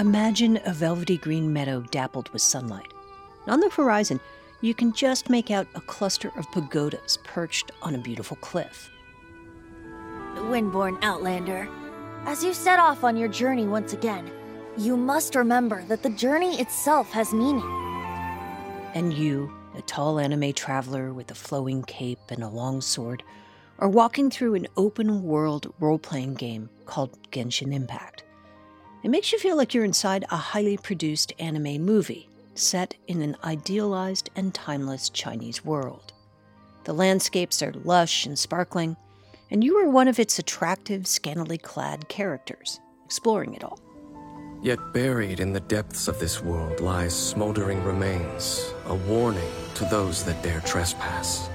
Imagine a velvety green meadow dappled with sunlight. On the horizon, you can just make out a cluster of pagodas perched on a beautiful cliff. Windborn Outlander, as you set off on your journey once again, you must remember that the journey itself has meaning. And you, a tall anime traveler with a flowing cape and a long sword, are walking through an open world role playing game called Genshin Impact. It makes you feel like you're inside a highly produced anime movie set in an idealized and timeless Chinese world. The landscapes are lush and sparkling, and you are one of its attractive, scantily clad characters, exploring it all. Yet buried in the depths of this world lies smoldering remains, a warning to those that dare trespass.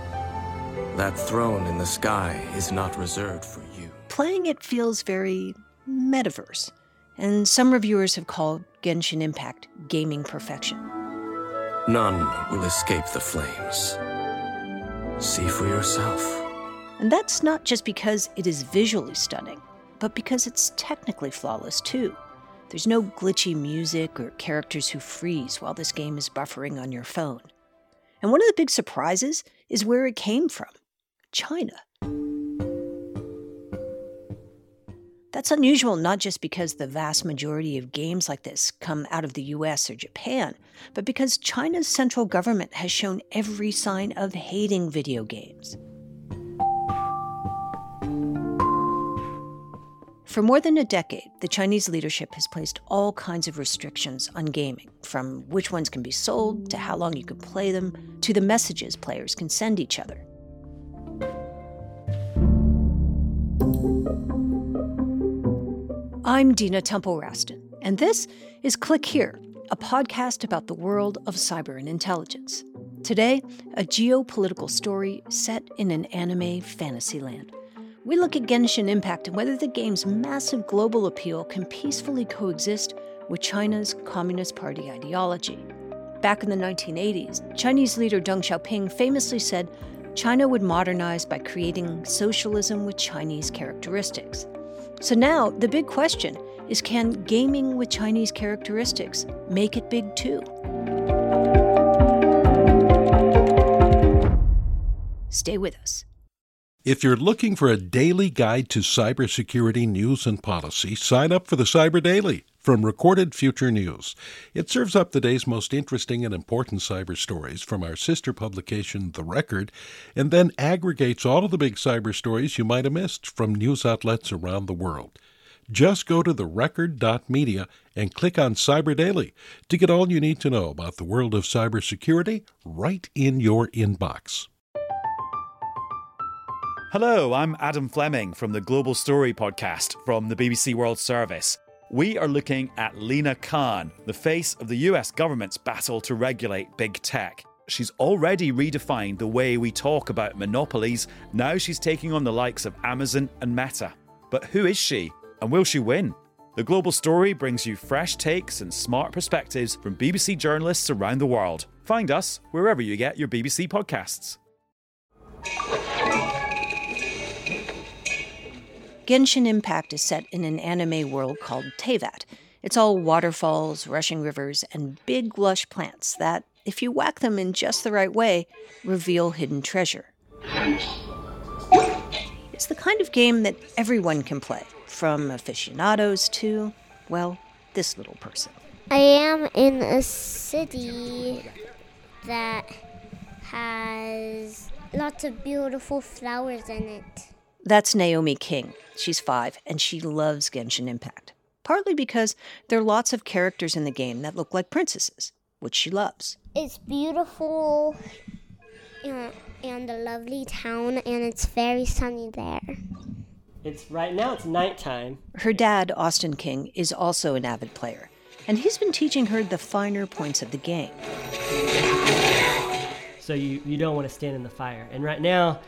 That throne in the sky is not reserved for you. Playing it feels very metaverse, and some reviewers have called Genshin Impact gaming perfection. None will escape the flames. See for yourself. And that's not just because it is visually stunning, but because it's technically flawless too. There's no glitchy music or characters who freeze while this game is buffering on your phone. And one of the big surprises is where it came from China. That's unusual not just because the vast majority of games like this come out of the US or Japan, but because China's central government has shown every sign of hating video games. For more than a decade, the Chinese leadership has placed all kinds of restrictions on gaming, from which ones can be sold, to how long you can play them, to the messages players can send each other. I'm Dina Temple Raston, and this is Click Here, a podcast about the world of cyber and intelligence. Today, a geopolitical story set in an anime fantasy land. We look at Genshin Impact and whether the game's massive global appeal can peacefully coexist with China's Communist Party ideology. Back in the 1980s, Chinese leader Deng Xiaoping famously said China would modernize by creating socialism with Chinese characteristics. So now the big question is can gaming with Chinese characteristics make it big too? Stay with us. If you're looking for a daily guide to cybersecurity news and policy, sign up for the Cyber Daily from Recorded Future News. It serves up the day's most interesting and important cyber stories from our sister publication, The Record, and then aggregates all of the big cyber stories you might have missed from news outlets around the world. Just go to therecord.media and click on Cyber Daily to get all you need to know about the world of cybersecurity right in your inbox. Hello, I'm Adam Fleming from the Global Story podcast from the BBC World Service. We are looking at Lina Khan, the face of the US government's battle to regulate big tech. She's already redefined the way we talk about monopolies. Now she's taking on the likes of Amazon and Meta. But who is she? And will she win? The Global Story brings you fresh takes and smart perspectives from BBC journalists around the world. Find us wherever you get your BBC podcasts. Genshin Impact is set in an anime world called Teyvat. It's all waterfalls, rushing rivers, and big lush plants that, if you whack them in just the right way, reveal hidden treasure. It's the kind of game that everyone can play, from aficionados to, well, this little person. I am in a city that has lots of beautiful flowers in it. That's Naomi King. She's five, and she loves Genshin Impact. Partly because there are lots of characters in the game that look like princesses, which she loves. It's beautiful and, and a lovely town, and it's very sunny there. It's right now it's nighttime. Her dad, Austin King, is also an avid player, and he's been teaching her the finer points of the game. So you, you don't want to stand in the fire. And right now,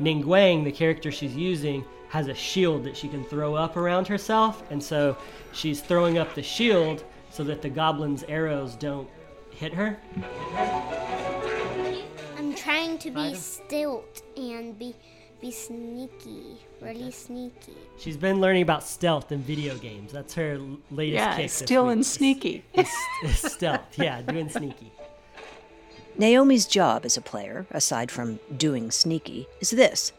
Ningguang, the character she's using, has a shield that she can throw up around herself, and so she's throwing up the shield so that the goblin's arrows don't hit her. I'm trying to be stilt and be be sneaky, really sneaky. She's been learning about stealth in video games. That's her l- latest Yeah, kick. this still week. and sneaky. Is- is stealth, yeah, doing sneaky. Naomi's job as a player, aside from doing sneaky, is this.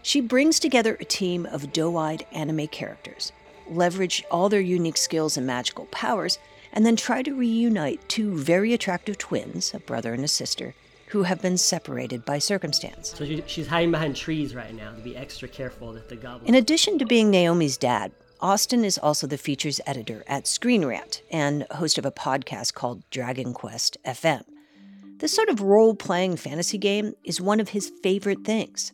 She brings together a team of doe eyed anime characters, leverage all their unique skills and magical powers, and then try to reunite two very attractive twins, a brother and a sister, who have been separated by circumstance. So she, she's hiding behind trees right now to be extra careful that the goblin. In addition to being Naomi's dad, Austin is also the features editor at Screen Rant and host of a podcast called Dragon Quest FM. This sort of role playing fantasy game is one of his favorite things,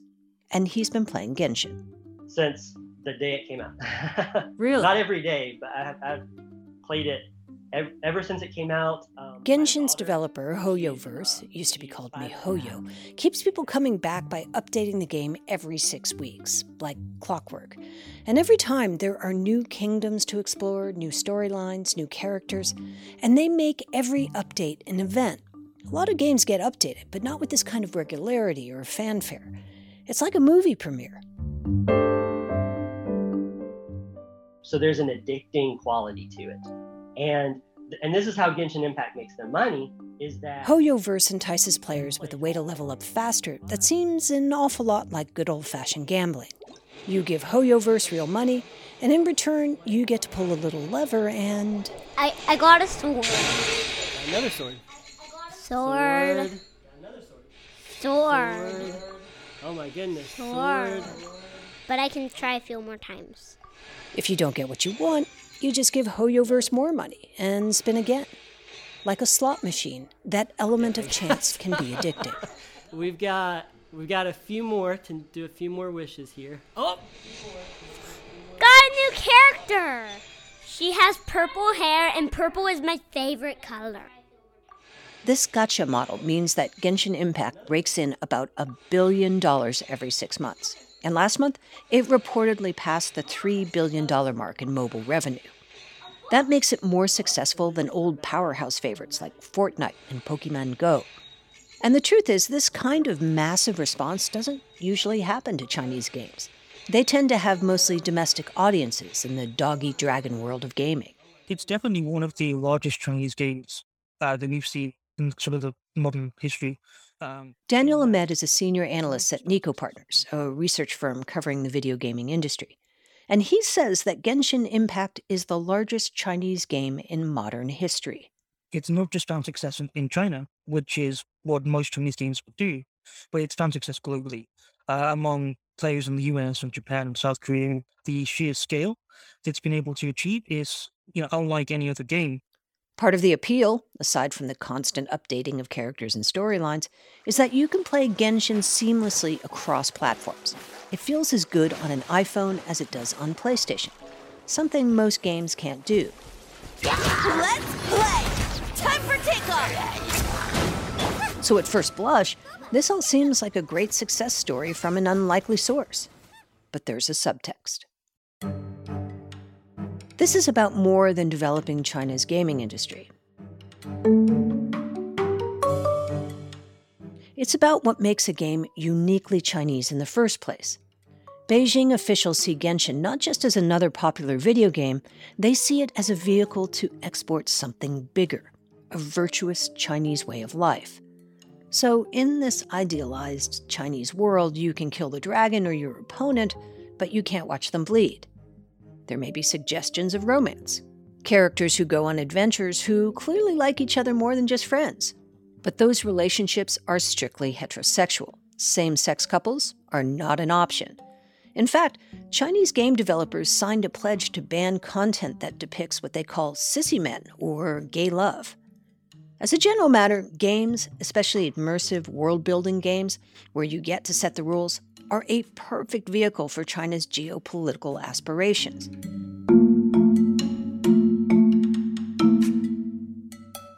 and he's been playing Genshin. since the day it came out. Really? Not every day, but I have, I've played it ev- ever since it came out. Um, Genshin's developer, HoYoverse, it used to be called MiHoYo, keeps people coming back by updating the game every six weeks, like clockwork. And every time there are new kingdoms to explore, new storylines, new characters, and they make every update an event. A lot of games get updated, but not with this kind of regularity or fanfare. It's like a movie premiere. So there's an addicting quality to it, and and this is how Genshin Impact makes their money is that HoYoverse entices players with a way to level up faster that seems an awful lot like good old fashioned gambling. You give HoYoverse real money, and in return, you get to pull a little lever and. I, I got a sword. Another sword. Sword. Sword. Oh my goodness. Sword. Sword. But I can try a few more times. If you don't get what you want, you just give HoYoverse more money and spin again. Like a slot machine, that element of chance can be addicting. We've got we've got a few more to do a few more wishes here. Oh, Got a new character! She has purple hair, and purple is my favorite color. This gacha model means that Genshin Impact rakes in about a billion dollars every six months. And last month, it reportedly passed the $3 billion mark in mobile revenue. That makes it more successful than old powerhouse favorites like Fortnite and Pokemon Go. And the truth is, this kind of massive response doesn't usually happen to Chinese games. They tend to have mostly domestic audiences in the dog eat dragon world of gaming. it's definitely one of the largest Chinese games uh, that we've seen in sort of the modern history. Um, Daniel Ahmed is a senior analyst at Niko Partners, a research firm covering the video gaming industry. And he says that Genshin Impact is the largest Chinese game in modern history. it's not just found success in, in China, which is what most Chinese games would do, but it's found success globally uh, among players in the US and Japan and South Korea. The sheer scale that it's been able to achieve is, you know, unlike any other game. Part of the appeal, aside from the constant updating of characters and storylines, is that you can play Genshin seamlessly across platforms. It feels as good on an iPhone as it does on PlayStation, something most games can't do. Let's play! Time for takeoff! So, at first blush, this all seems like a great success story from an unlikely source. But there's a subtext. This is about more than developing China's gaming industry. It's about what makes a game uniquely Chinese in the first place. Beijing officials see Genshin not just as another popular video game, they see it as a vehicle to export something bigger, a virtuous Chinese way of life. So, in this idealized Chinese world, you can kill the dragon or your opponent, but you can't watch them bleed. There may be suggestions of romance, characters who go on adventures who clearly like each other more than just friends. But those relationships are strictly heterosexual. Same sex couples are not an option. In fact, Chinese game developers signed a pledge to ban content that depicts what they call sissy men or gay love. As a general matter, games, especially immersive world building games where you get to set the rules, are a perfect vehicle for China's geopolitical aspirations.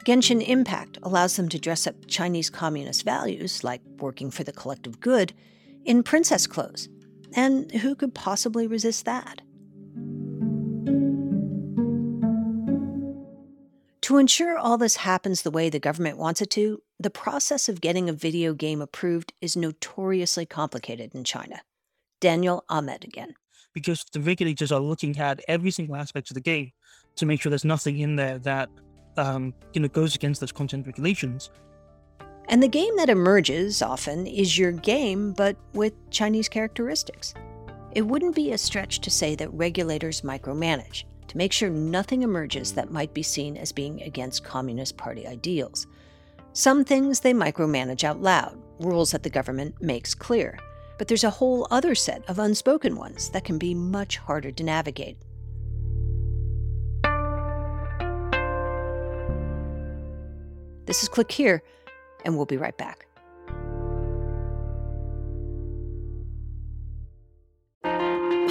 Genshin Impact allows them to dress up Chinese communist values, like working for the collective good, in princess clothes. And who could possibly resist that? To ensure all this happens the way the government wants it to, the process of getting a video game approved is notoriously complicated in China. Daniel Ahmed again. Because the regulators are looking at every single aspect of the game to make sure there's nothing in there that um, you know goes against those content regulations. And the game that emerges often is your game, but with Chinese characteristics. It wouldn't be a stretch to say that regulators micromanage to make sure nothing emerges that might be seen as being against Communist Party ideals. Some things they micromanage out loud, rules that the government makes clear. But there's a whole other set of unspoken ones that can be much harder to navigate. This is Click Here, and we'll be right back.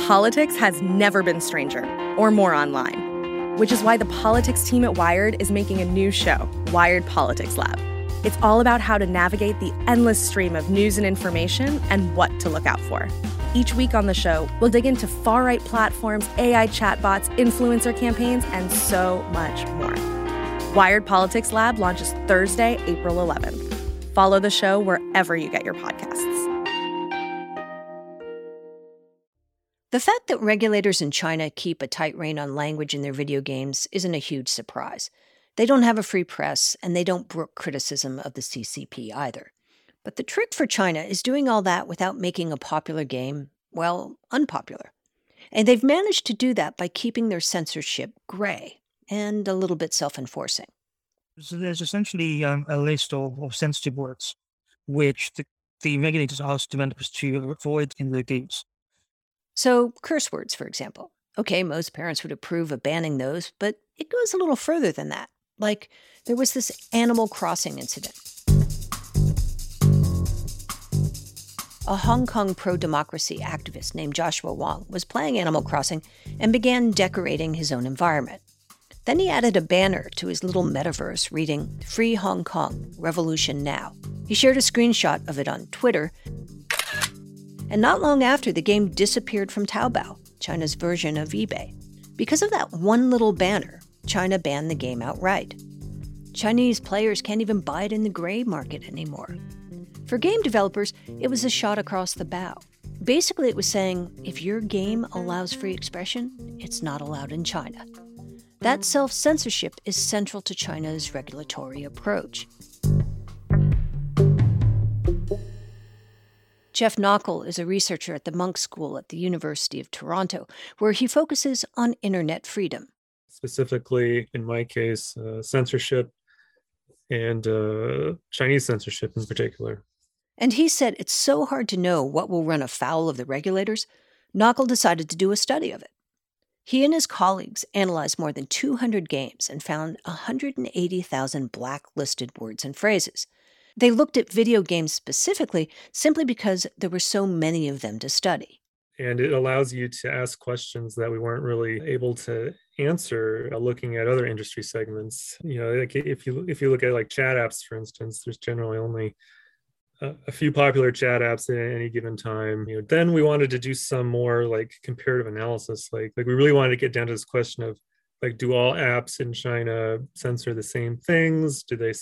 Politics has never been stranger or more online, which is why the politics team at Wired is making a new show, Wired Politics Lab. It's all about how to navigate the endless stream of news and information and what to look out for. Each week on the show, we'll dig into far right platforms, AI chatbots, influencer campaigns, and so much more. Wired Politics Lab launches Thursday, April 11th. Follow the show wherever you get your podcasts. The fact that regulators in China keep a tight rein on language in their video games isn't a huge surprise. They don't have a free press, and they don't brook criticism of the CCP either. But the trick for China is doing all that without making a popular game, well, unpopular. And they've managed to do that by keeping their censorship gray and a little bit self enforcing. So there's essentially um, a list of, of sensitive words which the, the regulators ask developers to avoid in their games. So, curse words, for example. Okay, most parents would approve of banning those, but it goes a little further than that. Like, there was this Animal Crossing incident. A Hong Kong pro democracy activist named Joshua Wong was playing Animal Crossing and began decorating his own environment. Then he added a banner to his little metaverse reading, Free Hong Kong, Revolution Now. He shared a screenshot of it on Twitter, and not long after, the game disappeared from Taobao, China's version of eBay. Because of that one little banner, China banned the game outright. Chinese players can't even buy it in the gray market anymore. For game developers, it was a shot across the bow. Basically, it was saying if your game allows free expression, it's not allowed in China. That self censorship is central to China's regulatory approach. Jeff Knockel is a researcher at the Munk School at the University of Toronto, where he focuses on internet freedom. Specifically, in my case, uh, censorship and uh, Chinese censorship in particular. And he said it's so hard to know what will run afoul of the regulators, Knockel decided to do a study of it. He and his colleagues analyzed more than 200 games and found 180,000 blacklisted words and phrases. They looked at video games specifically simply because there were so many of them to study. And it allows you to ask questions that we weren't really able to answer uh, looking at other industry segments. You know, like if you if you look at like chat apps, for instance, there's generally only a few popular chat apps at any given time. You know, then we wanted to do some more like comparative analysis. Like, like we really wanted to get down to this question of like, do all apps in China censor the same things? Do they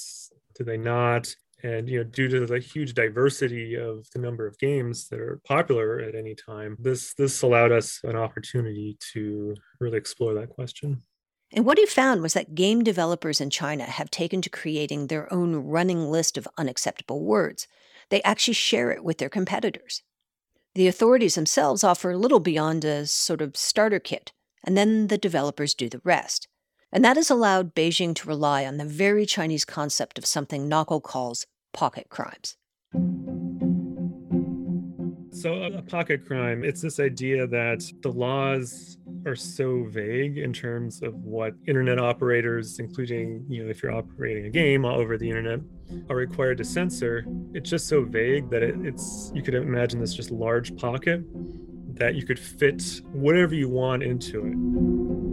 do they not? And you know, due to the huge diversity of the number of games that are popular at any time, this this allowed us an opportunity to really explore that question. And what he found was that game developers in China have taken to creating their own running list of unacceptable words they actually share it with their competitors. The authorities themselves offer little beyond a sort of starter kit, and then the developers do the rest. And that has allowed Beijing to rely on the very Chinese concept of something Knockel calls pocket crimes. So, uh, a pocket crime, it's this idea that the laws are so vague in terms of what internet operators, including, you know, if you're operating a game all over the internet, are required to censor. It's just so vague that it, it's, you could imagine this just large pocket that you could fit whatever you want into it.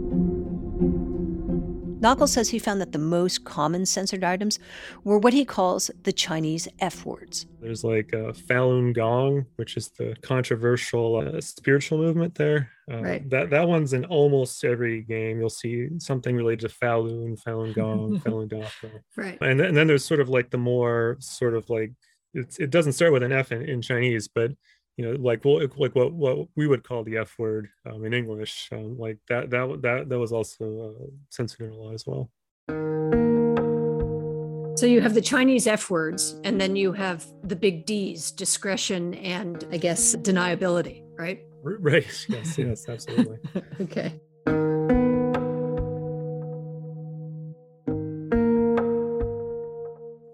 Knockel says he found that the most common censored items were what he calls the Chinese F words. There's like uh, Falun Gong, which is the controversial uh, spiritual movement there. Uh, right. That that one's in almost every game. You'll see something related to Falun, Falun Gong, Falun Dafa. Right. And, th- and then there's sort of like the more sort of like it's, it doesn't start with an F in, in Chinese, but you know, like well, like what what we would call the F word um, in English, um, like that that that that was also uh, censored in a law as well. So you have the Chinese F words, and then you have the big D's, discretion and I guess deniability, right? Right. Yes. Yes. Absolutely. okay.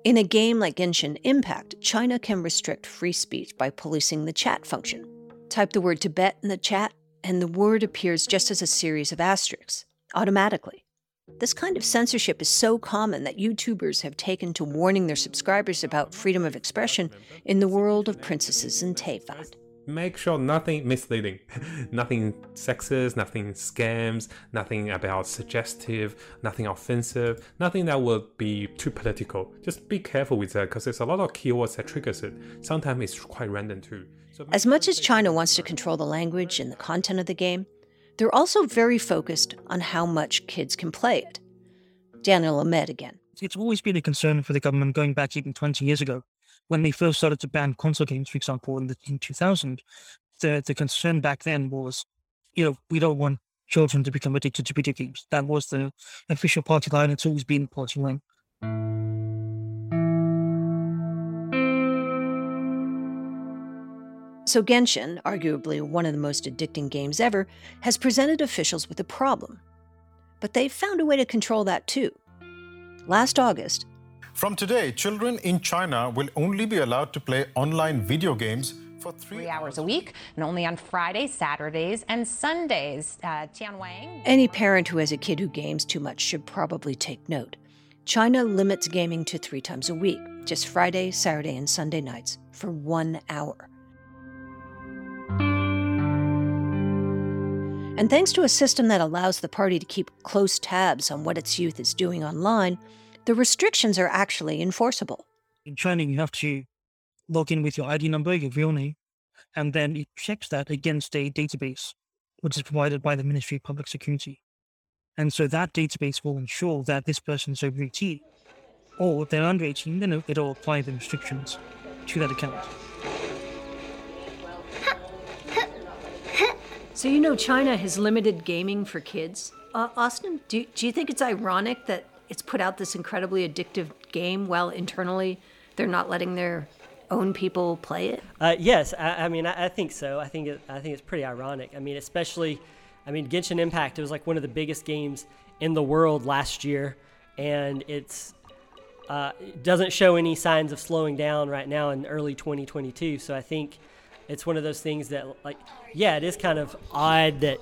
In a game like Genshin Impact, China can restrict free speech by policing the chat function. Type the word Tibet in the chat, and the word appears just as a series of asterisks, automatically. This kind of censorship is so common that YouTubers have taken to warning their subscribers about freedom of expression in the world of princesses and Teyvat make sure nothing misleading, nothing sexist, nothing scams, nothing about suggestive, nothing offensive, nothing that will be too political. Just be careful with that because there's a lot of keywords that triggers it. Sometimes it's quite random too. So as much as China wants to control the language and the content of the game, they're also very focused on how much kids can play it. Daniel Ahmed again. It's always been a concern for the government going back even 20 years ago when they first started to ban console games, for example, in the in 2000, the the concern back then was, you know, we don't want children to become addicted to video games. That was the official party line. It's always been the party line. So Genshin, arguably one of the most addicting games ever, has presented officials with a problem. But they've found a way to control that too. Last August, from today, children in China will only be allowed to play online video games for three, three hours a week and only on Fridays, Saturdays, and Sundays. Uh, Tian Wang. Any parent who has a kid who games too much should probably take note. China limits gaming to three times a week, just Friday, Saturday, and Sunday nights, for one hour. And thanks to a system that allows the party to keep close tabs on what its youth is doing online, the restrictions are actually enforceable. In China, you have to log in with your ID number, your real name, and then it checks that against a database, which is provided by the Ministry of Public Security. And so that database will ensure that this person is over 18. Or if they're under 18, then it'll apply the restrictions to that account. So, you know, China has limited gaming for kids. Uh, Austin, do, do you think it's ironic that it's put out this incredibly addictive game while internally they're not letting their own people play it? Uh, yes, I, I mean I, I, think so. I think it, I think it's pretty ironic. I mean, especially, I mean Genshin Impact. It was like one of the biggest games in the world last year, and it's uh, it doesn't show any signs of slowing down right now in early 2022. So I think it's one of those things that like yeah, it is kind of odd that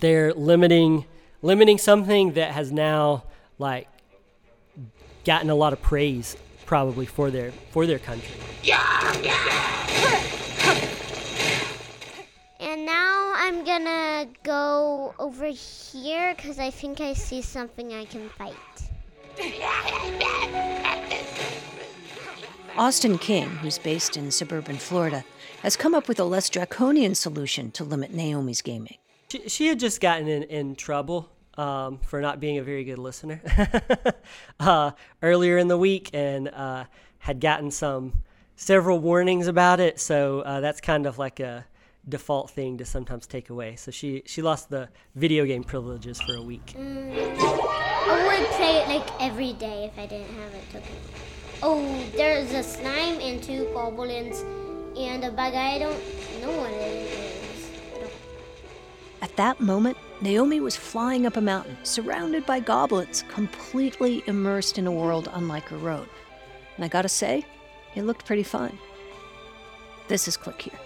they're limiting limiting something that has now like gotten a lot of praise probably for their for their country. And now I'm gonna go over here because I think I see something I can fight. Austin King, who's based in suburban Florida, has come up with a less draconian solution to limit Naomi's gaming. She, she had just gotten in, in trouble um, for not being a very good listener uh, earlier in the week and uh, had gotten some several warnings about it. So uh, that's kind of like a default thing to sometimes take away. So she she lost the video game privileges for a week. Mm, I would play it like every day if I didn't have it. Okay. Oh, there's a slime and two goblins and a bug. I don't know what it is. At that moment, Naomi was flying up a mountain, surrounded by goblins, completely immersed in a world unlike her own. And I gotta say, it looked pretty fun. This is Click Here.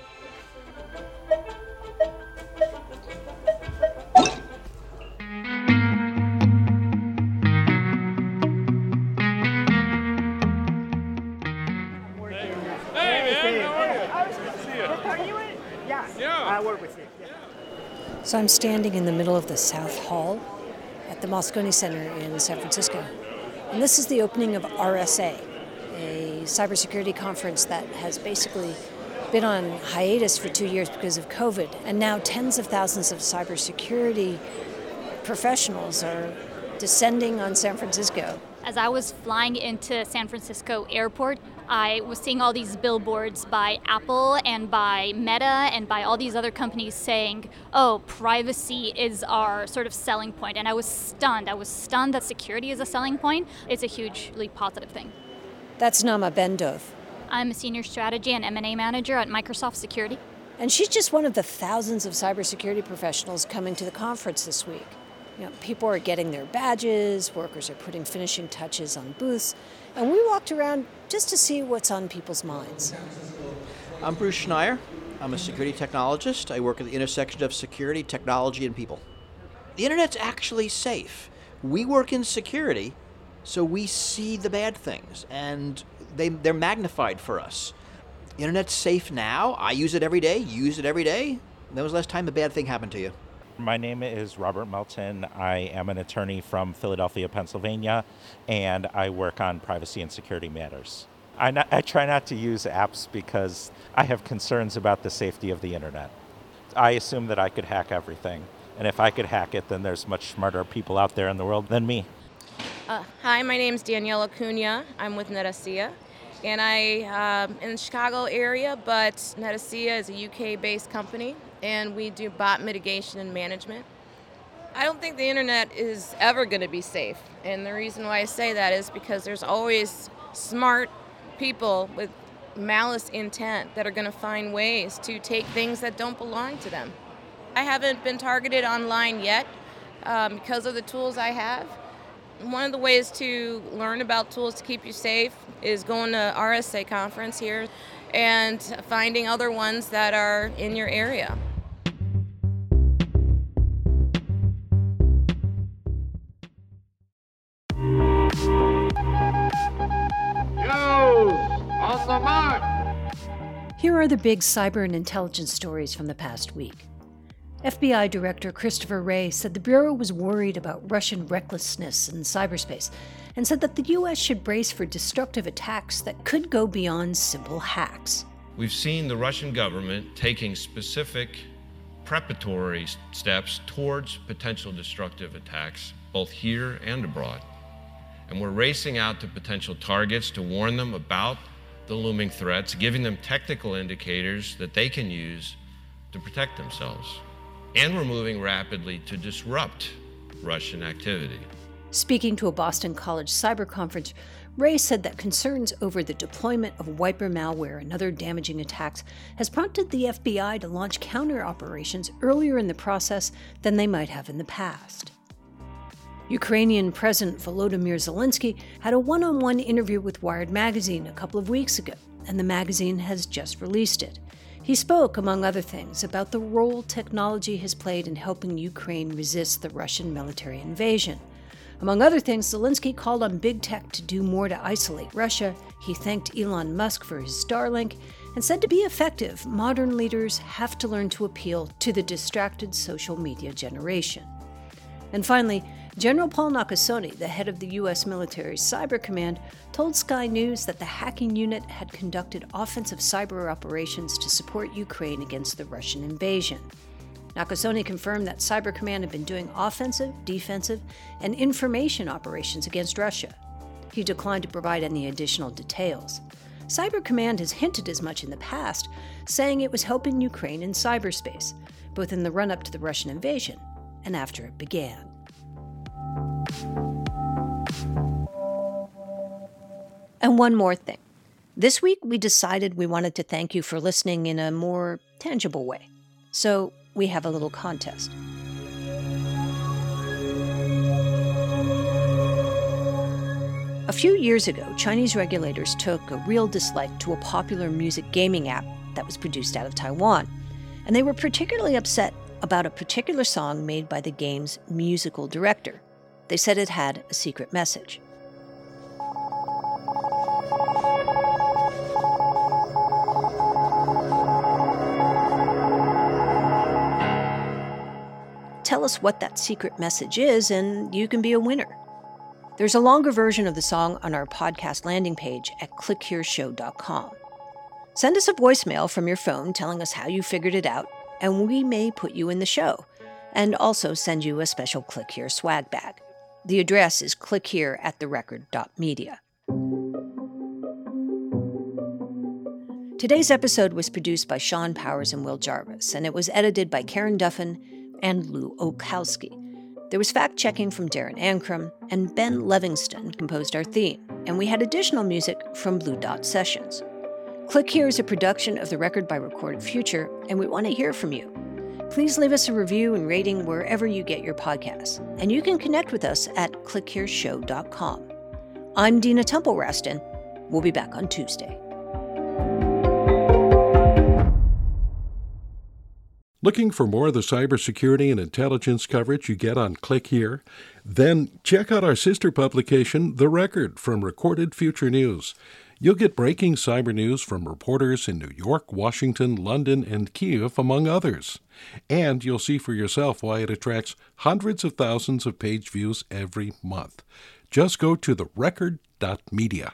So I'm standing in the middle of the South Hall at the Moscone Center in San Francisco. And this is the opening of RSA, a cybersecurity conference that has basically been on hiatus for two years because of COVID. And now tens of thousands of cybersecurity professionals are descending on San Francisco. As I was flying into San Francisco airport, I was seeing all these billboards by Apple and by Meta and by all these other companies saying, oh, privacy is our sort of selling point. And I was stunned. I was stunned that security is a selling point. It's a hugely positive thing. That's Nama Bendov. I'm a senior strategy and M&A manager at Microsoft Security. And she's just one of the thousands of cybersecurity professionals coming to the conference this week. You know, people are getting their badges, workers are putting finishing touches on booths, and we walked around just to see what's on people's minds. I'm Bruce Schneier. I'm a security technologist. I work at the intersection of security, technology, and people. The internet's actually safe. We work in security, so we see the bad things, and they, they're magnified for us. The internet's safe now. I use it every day. You use it every day. When was the last time a bad thing happened to you? My name is Robert Melton. I am an attorney from Philadelphia, Pennsylvania, and I work on privacy and security matters. I, not, I, try not to use apps because I have concerns about the safety of the internet. I assume that I could hack everything. And if I could hack it, then there's much smarter people out there in the world than me. Uh, hi, my name is Danielle Acuna. I'm with Netacea. And I um, in the Chicago area, but Netacea is a UK-based company and we do bot mitigation and management. I don't think the internet is ever going to be safe. And the reason why I say that is because there's always smart people with malice intent that are going to find ways to take things that don't belong to them. I haven't been targeted online yet um, because of the tools I have. One of the ways to learn about tools to keep you safe is going to RSA conference here and finding other ones that are in your area. The! Here are the big cyber and intelligence stories from the past week. FBI Director Christopher Wray said the Bureau was worried about Russian recklessness in cyberspace and said that the U.S. should brace for destructive attacks that could go beyond simple hacks. We've seen the Russian government taking specific preparatory steps towards potential destructive attacks, both here and abroad. And we're racing out to potential targets to warn them about the looming threats, giving them technical indicators that they can use to protect themselves. And we're moving rapidly to disrupt Russian activity. Speaking to a Boston College cyber conference, Wray said that concerns over the deployment of wiper malware and other damaging attacks has prompted the FBI to launch counter operations earlier in the process than they might have in the past. Ukrainian President Volodymyr Zelensky had a one on one interview with Wired magazine a couple of weeks ago, and the magazine has just released it. He spoke, among other things, about the role technology has played in helping Ukraine resist the Russian military invasion. Among other things, Zelensky called on big tech to do more to isolate Russia. He thanked Elon Musk for his Starlink and said to be effective, modern leaders have to learn to appeal to the distracted social media generation. And finally, General Paul Nakasone, the head of the U.S. military's Cyber Command, told Sky News that the hacking unit had conducted offensive cyber operations to support Ukraine against the Russian invasion. Nakasone confirmed that Cyber Command had been doing offensive, defensive, and information operations against Russia. He declined to provide any additional details. Cyber Command has hinted as much in the past, saying it was helping Ukraine in cyberspace, both in the run up to the Russian invasion and after it began. And one more thing. This week, we decided we wanted to thank you for listening in a more tangible way. So we have a little contest. A few years ago, Chinese regulators took a real dislike to a popular music gaming app that was produced out of Taiwan. And they were particularly upset about a particular song made by the game's musical director. They said it had a secret message. Tell us what that secret message is, and you can be a winner. There's a longer version of the song on our podcast landing page at clickhereshow.com. Send us a voicemail from your phone telling us how you figured it out, and we may put you in the show, and also send you a special Click Here swag bag. The address is click here at therecord.media. Today's episode was produced by Sean Powers and Will Jarvis, and it was edited by Karen Duffin and Lu Olkowski. There was fact checking from Darren Ankrum, and Ben Livingston composed our theme, and we had additional music from Blue Dot Sessions. Click Here is a production of the Record by Recorded Future, and we want to hear from you. Please leave us a review and rating wherever you get your podcasts, and you can connect with us at clickhereshow.com. I'm Dina Temple Raston. We'll be back on Tuesday. Looking for more of the cybersecurity and intelligence coverage you get on Click Here? Then check out our sister publication, The Record, from Recorded Future News. You'll get breaking cyber news from reporters in New York, Washington, London, and Kiev, among others. And you'll see for yourself why it attracts hundreds of thousands of page views every month. Just go to therecord.media.